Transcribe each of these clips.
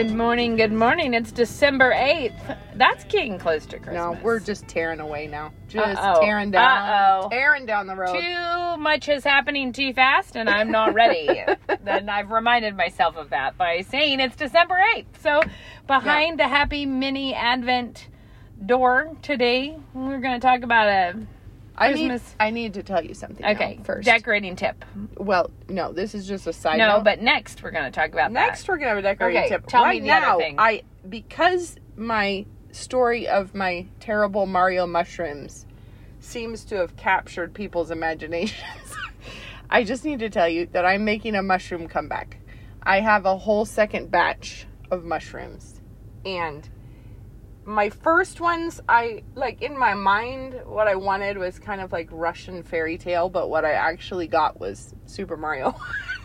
Good morning, good morning. It's December 8th. That's getting close to Christmas. No, we're just tearing away now. Just Uh-oh. tearing down. Uh-oh. Tearing down the road. Too much is happening too fast, and I'm not ready. then I've reminded myself of that by saying it's December 8th. So, behind the happy mini Advent door today, we're going to talk about a. I need, I need to tell you something Okay, first. decorating tip. well, no, this is just a side No, note. but next we're going to talk about next that. we're gonna have a decorating Okay, tip. tell me right the other now, thing. I because my story of my terrible Mario mushrooms seems to have captured people's imaginations. I just need to tell you that I'm making a mushroom comeback. I have a whole second batch of mushrooms. And my first ones, I like in my mind, what I wanted was kind of like Russian fairy tale, but what I actually got was Super Mario.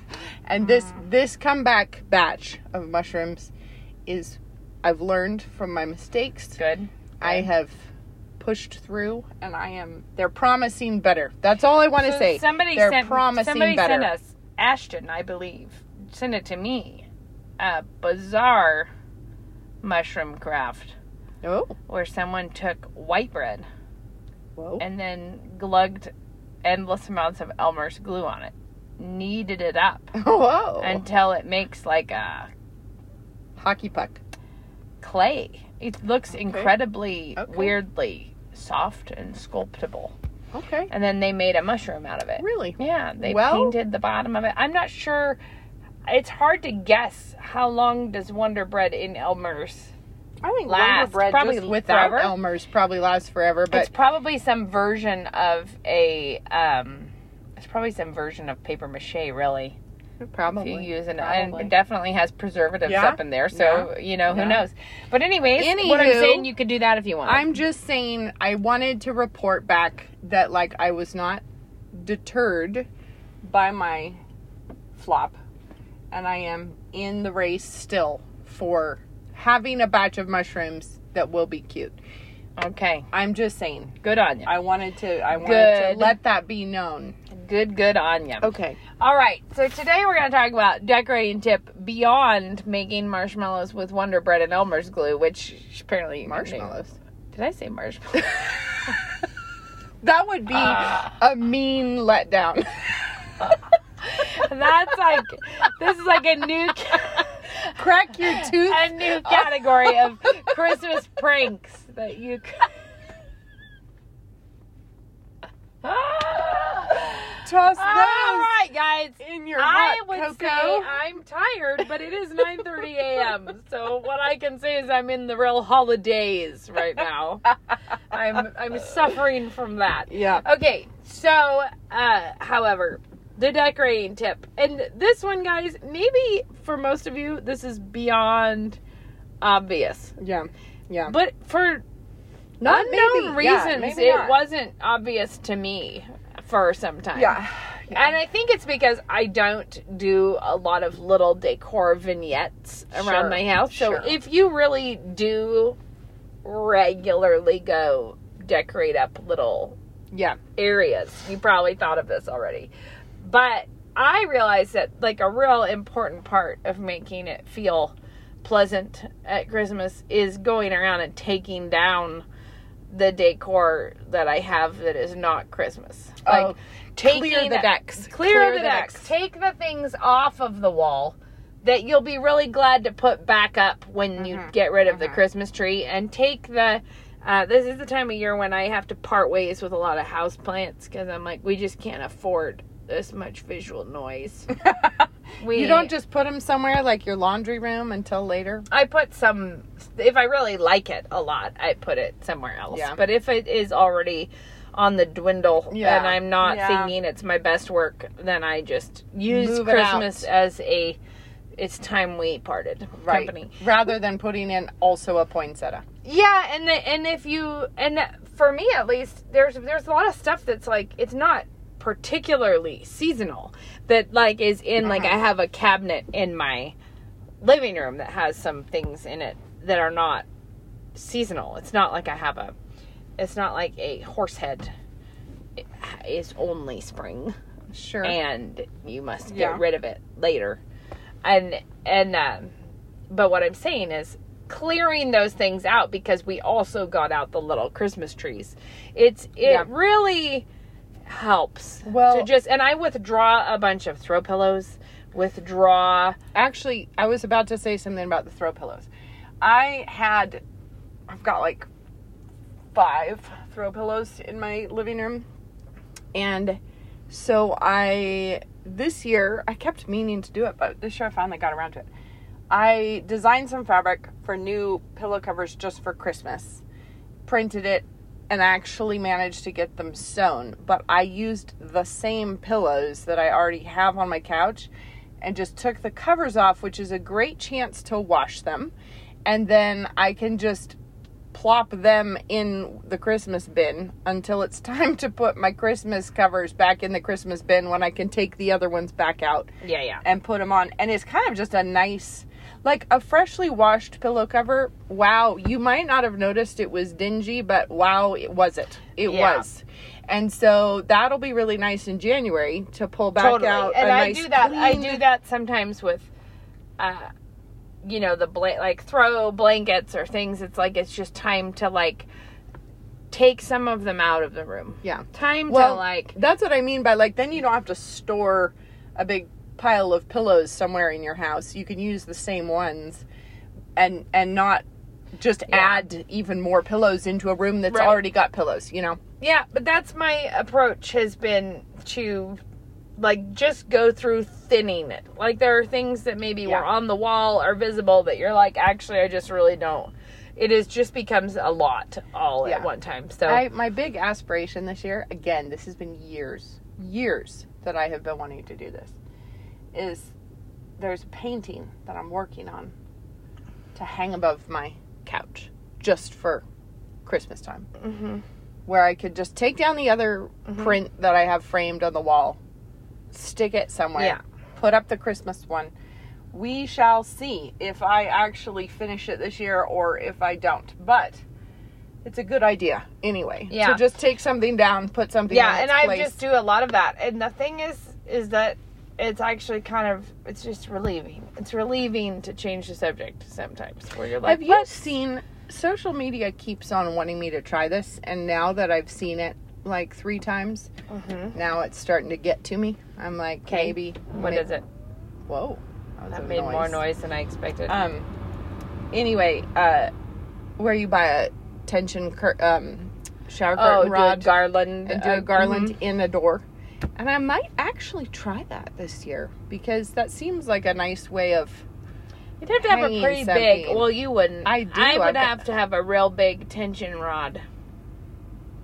and this mm. this comeback batch of mushrooms is I've learned from my mistakes. Good. I have pushed through and I am they're promising better. That's all I want to So say. Somebody they're sent promising somebody better. sent us Ashton, I believe, sent it to me. A bizarre mushroom craft Oh. where someone took white bread Whoa. and then glugged endless amounts of Elmer's glue on it, kneaded it up Whoa. until it makes like a hockey puck. clay. It looks incredibly Okay. weirdly soft and sculptable. Okay. And then they made a mushroom out of it. Really? Yeah, they Well- painted the bottom of it. I'm not sure. It's hard to guess how long does Wonder Bread in Elmer's. I think Last, Bread probably just without forever. Elmer's probably lasts forever, but it's probably some version of a. um It's probably some version of paper mache, really. probably If you use and probably. it definitely has preservatives Yeah. up in there, so you know who Yeah. knows. But anyways, what I'm saying, you could do that if you want. I'm just saying I wanted to report back that like I was not deterred by my flop and I am in the race still for having a batch of mushrooms that will be cute. okay. I'm just saying. Good on you. I wanted to I wanted Good. to let that be known. Good, good on you. Okay. All right, so today we're going to talk about decorating tip beyond making marshmallows with Wonder Bread and Elmer's glue, which apparently you. Marshmallows. Did I say marshmallows? That would be Ah. a mean letdown. That's like this is like a new ca- Crack your tooth. a new category of Christmas pranks that you. Toss All those right, guys. in your I would cocoa. say I'm tired, but it is 9:30 a.m. So what I can say is I'm in the real holidays right now. I'm I'm suffering from that. yeah. Okay, so uh however, the decorating tip. And this one guys, maybe for most of you this is beyond obvious. Yeah. Yeah. But for Not unknown maybe. Yeah, reasons maybe it not. wasn't obvious to me for some time. Yeah. And I think it's because I don't do a lot of little decor vignettes around Sure, my house. So sure. if you really do regularly go decorate up little Yeah. areas, you probably thought of this already. But I realized that like a real important part of making it feel pleasant at Christmas is going around and taking down the decor that I have that is not Christmas. Like Oh, taking clear the decks. Clear, the, decks. Take the things off of the wall that you'll be really glad to put back up when you Mhm, get rid of the mhm. Christmas tree and take the uh, this is the time of year when I have to part ways with a lot of house plants because I'm like, we just can't afford this much visual noise. We, You don't just put them somewhere like your laundry room until later. I put some. If I really like it a lot, I put it somewhere else. Yeah. But if it is already on the dwindle Yeah. and I'm not Yeah. thinking it's my best work, then I just use Move Christmas as a. It's time we parted company. Rather than putting in also a poinsettia. Yeah, and the, and if you and for me at least, there's there's a lot of stuff that's like it's not particularly seasonal. That like is in like Uh-huh. I have a cabinet in my living room that has some things in it that are not seasonal. It's not like I have a. It's not like a horse head is only spring Sure. and you must get Yeah. rid of it later. And and um, but what I'm saying is clearing those things out because we also got out the little Christmas trees. It's it Yeah. really helps Well- to just and I withdraw a bunch of throw pillows, withdraw Actually, I was about to say something about the throw pillows. I had, I've got like five throw pillows in my living room. And so I, this year, I kept meaning to do it, but this year I finally got around to it. I designed some fabric for new pillow covers just for Christmas, printed it, and actually managed to get them sewn. But I used the same pillows that I already have on my couch and just took the covers off, which is a great chance to wash them. And then I can just plop them in the Christmas bin until it's time to put my Christmas covers back in the Christmas bin when I can take the other ones back out yeah, yeah. and put them on. And it's kind of just a nice, like a freshly washed pillow cover. Wow, you might not have noticed it was dingy, but wow, it was it. It Yeah. was. And so that'll be really nice in January to pull back totally. out. and I nice do that. I do that sometimes with, uh, you know, the bla- like throw blankets or things. It's like it's just time to like take some of them out of the room. Yeah. Time Well, to like That's what I mean by like then you don't have to store a big pile of pillows somewhere in your house. You can use the same ones and and not just Yeah. add even more pillows into a room that's Right. already got pillows, you know. Yeah, but that's my approach has been to like just go through thinning it. Like there are things that maybe Yeah. were on the wall or visible that you're like, actually I just really don't. It is just becomes a lot all Yeah. at one time. So I my big aspiration this year, again, this has been years, years that I have been wanting to do this, is there's a painting that I'm working on to hang above my couch just for Christmas time. Mhm. Where I could just take down the other print that I have framed on the wall, stick it somewhere, Yeah. put up the Christmas one. We shall see if I actually finish it this year or if I don't. But it's a good idea anyway. Yeah. To just take something down, put something yeah, and I place. just do a lot of that. And the thing is is that it's actually kind of it's just relieving. It's relieving to change the subject sometimes where you're like Have you seen social media keeps on wanting me to try this and now that I've seen it like 3 times, Mhm. now it's starting to get to me. I'm like, 'Kay. maybe What is it? Whoa. That a made more noise than I expected. Um. Anyway, uh, where you buy a tension cur- um shower oh, curtain do rod a garland. and do a uh, garland mhm. in a door, and I might actually try that this year because that seems like a nice way of. You'd have to have a hanging pretty big. something. Well, you wouldn't. I do, I would I bet- have to have a real big tension rod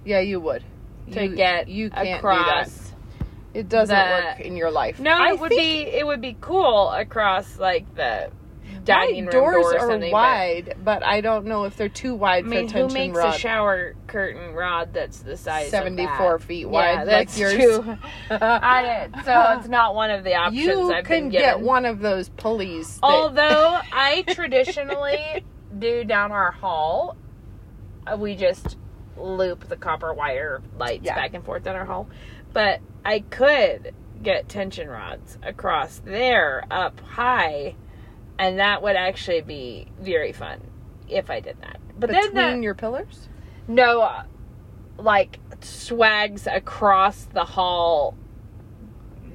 Yeah, you would. to You- get you can't do across. that. It doesn't work in your life. No, I it would think be. It would be cool across like the dining room doors door are something. but- wide, but, I don't know if they're too wide I mean, for who makes rod. a shower curtain rod that's the size seventy-four feet Yeah, wide, like that's yours. true. I did. So it's not one of the options you I've can get one of those pulleys. that- Although I traditionally do down our hall, uh, we just loop the copper wire lights Yeah. back and forth in our hall. But I could get tension rods across there up high, and that would actually be very fun if I did that. But between then the, your pillars. no, uh, like swags across the hall.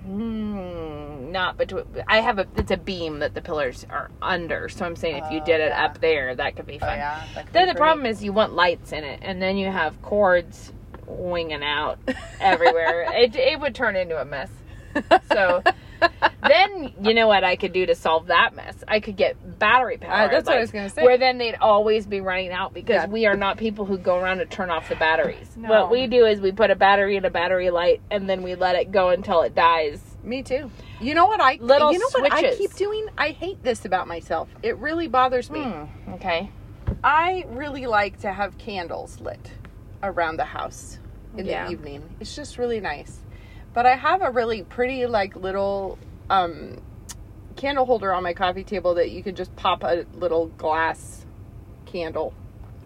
Hmm, not between. I have a. It's a beam that the pillars are under. So I'm saying if you Oh, did it yeah. up there, that could be fun. that could Then be the problem is you want lights in it, and then you have cords winging out everywhere. it it would turn into a mess. So then you know what I could do to solve that mess? I could get battery power. Uh, that's what I was gonna say. Where then they'd always be running out because Yeah. we are not people who go around to turn off the batteries. No. What we do is we put a battery in a battery light and then we let it go until it dies. Me too. You know what I Little You know what I keep doing? I hate this about myself. It really bothers me. Hmm, okay. I really like to have candles lit around the house in Yeah. the evening. It's just really nice. But I have a really pretty like little um candle holder on my coffee table that you can just pop a little glass candle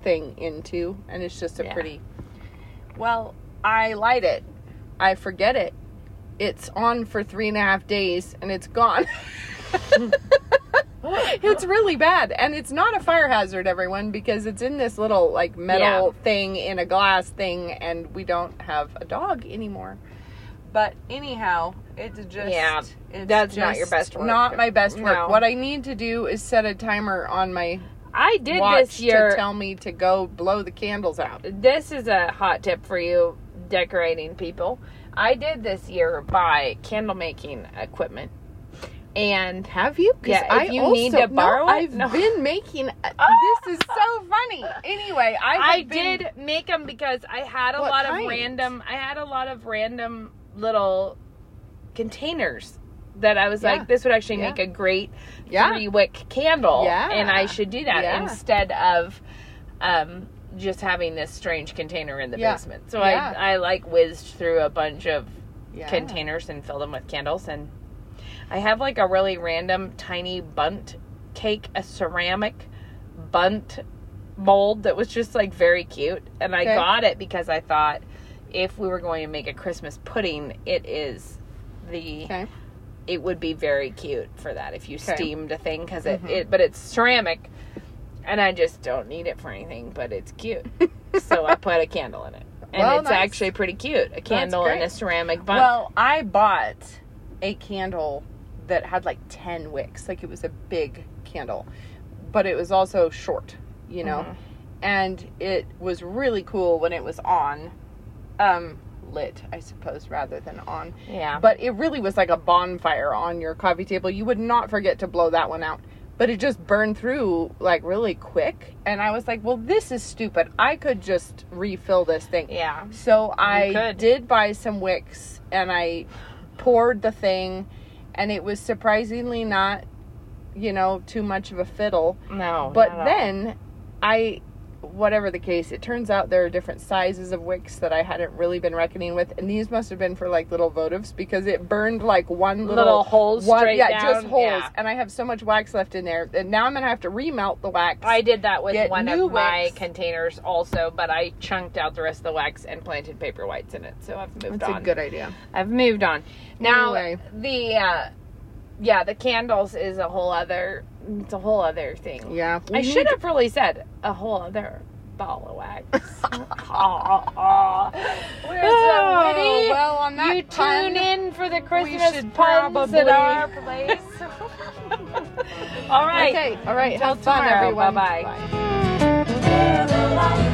thing into and it's just a Yeah. pretty well i light it i forget it it's on for three and a half days and it's gone it's really bad. And it's not a fire hazard, everyone, because it's in this little like metal thing in a glass thing and we don't have a dog anymore. But anyhow, it's just Yeah, it's that's not your best work. Not my best work. No. What I need to do is set a timer on my I did this year. to tell me to go blow the candles out. this is a hot tip for you decorating people. I did this year buy candle making equipment. And Have you? Yeah, if I you also, need to borrow no, it- I've no. been making. Uh, this is so funny. Anyway, I I been- did make them because I had a lot kind? of random I had a lot of random little containers that I was Yeah. like this would actually Yeah. make a great Yeah. three wick candle Yeah. and I should do that instead of um just having this strange container in the basement. So. I I like whizzed through a bunch of containers and filled them with candles and I have like a really random tiny Bundt cake, a ceramic Bundt mold that was just like very cute and I Okay. got it because I thought if we were going to make a Christmas pudding, it is the Okay. it would be very cute for that if you Okay. steamed a thing because it, Mhm. it but it's ceramic and I just don't need it for anything but it's cute so I put a candle in it and Well, it's nice. actually pretty cute a candle and a ceramic Bundt Well, I bought a candle that had like 10 wicks. Like it was a big candle, but it was also short, you know? Mhm. And it was really cool when it was on, um, lit, I suppose, rather than on. yeah But it really was like a bonfire on your coffee table. You would not forget to blow that one out. But it just burned through like really quick. And I was like, well, this is stupid. I could just refill this thing. yeah So I did buy some wicks and I poured the thing and it was surprisingly not, you know, too much of a fiddle. no But then I whatever the case, it turns out there are different sizes of wicks that I hadn't really been reckoning with, and these must have been for like little votives because it burned like one little, Little holes one, straight yeah, down, just holes, yeah. and I have so much wax left in there, and now I'm gonna have to remelt the wax. I did that with one of my wicks. containers also, but I chunked out the rest of the wax and planted paper whites in it. So I've moved That's on. That's a good idea. I've moved on. Now Anyway. the uh yeah, the candles is a whole other it's a whole other thing. Yeah, I should have really said a whole other ball of wax. Aw, aw. We're so oh, witty. Oh, well, on that you pun, tune in for the Christmas puns probably- at our place. All right. Okay, all right. Have fun, everyone. Bye-bye. Bye.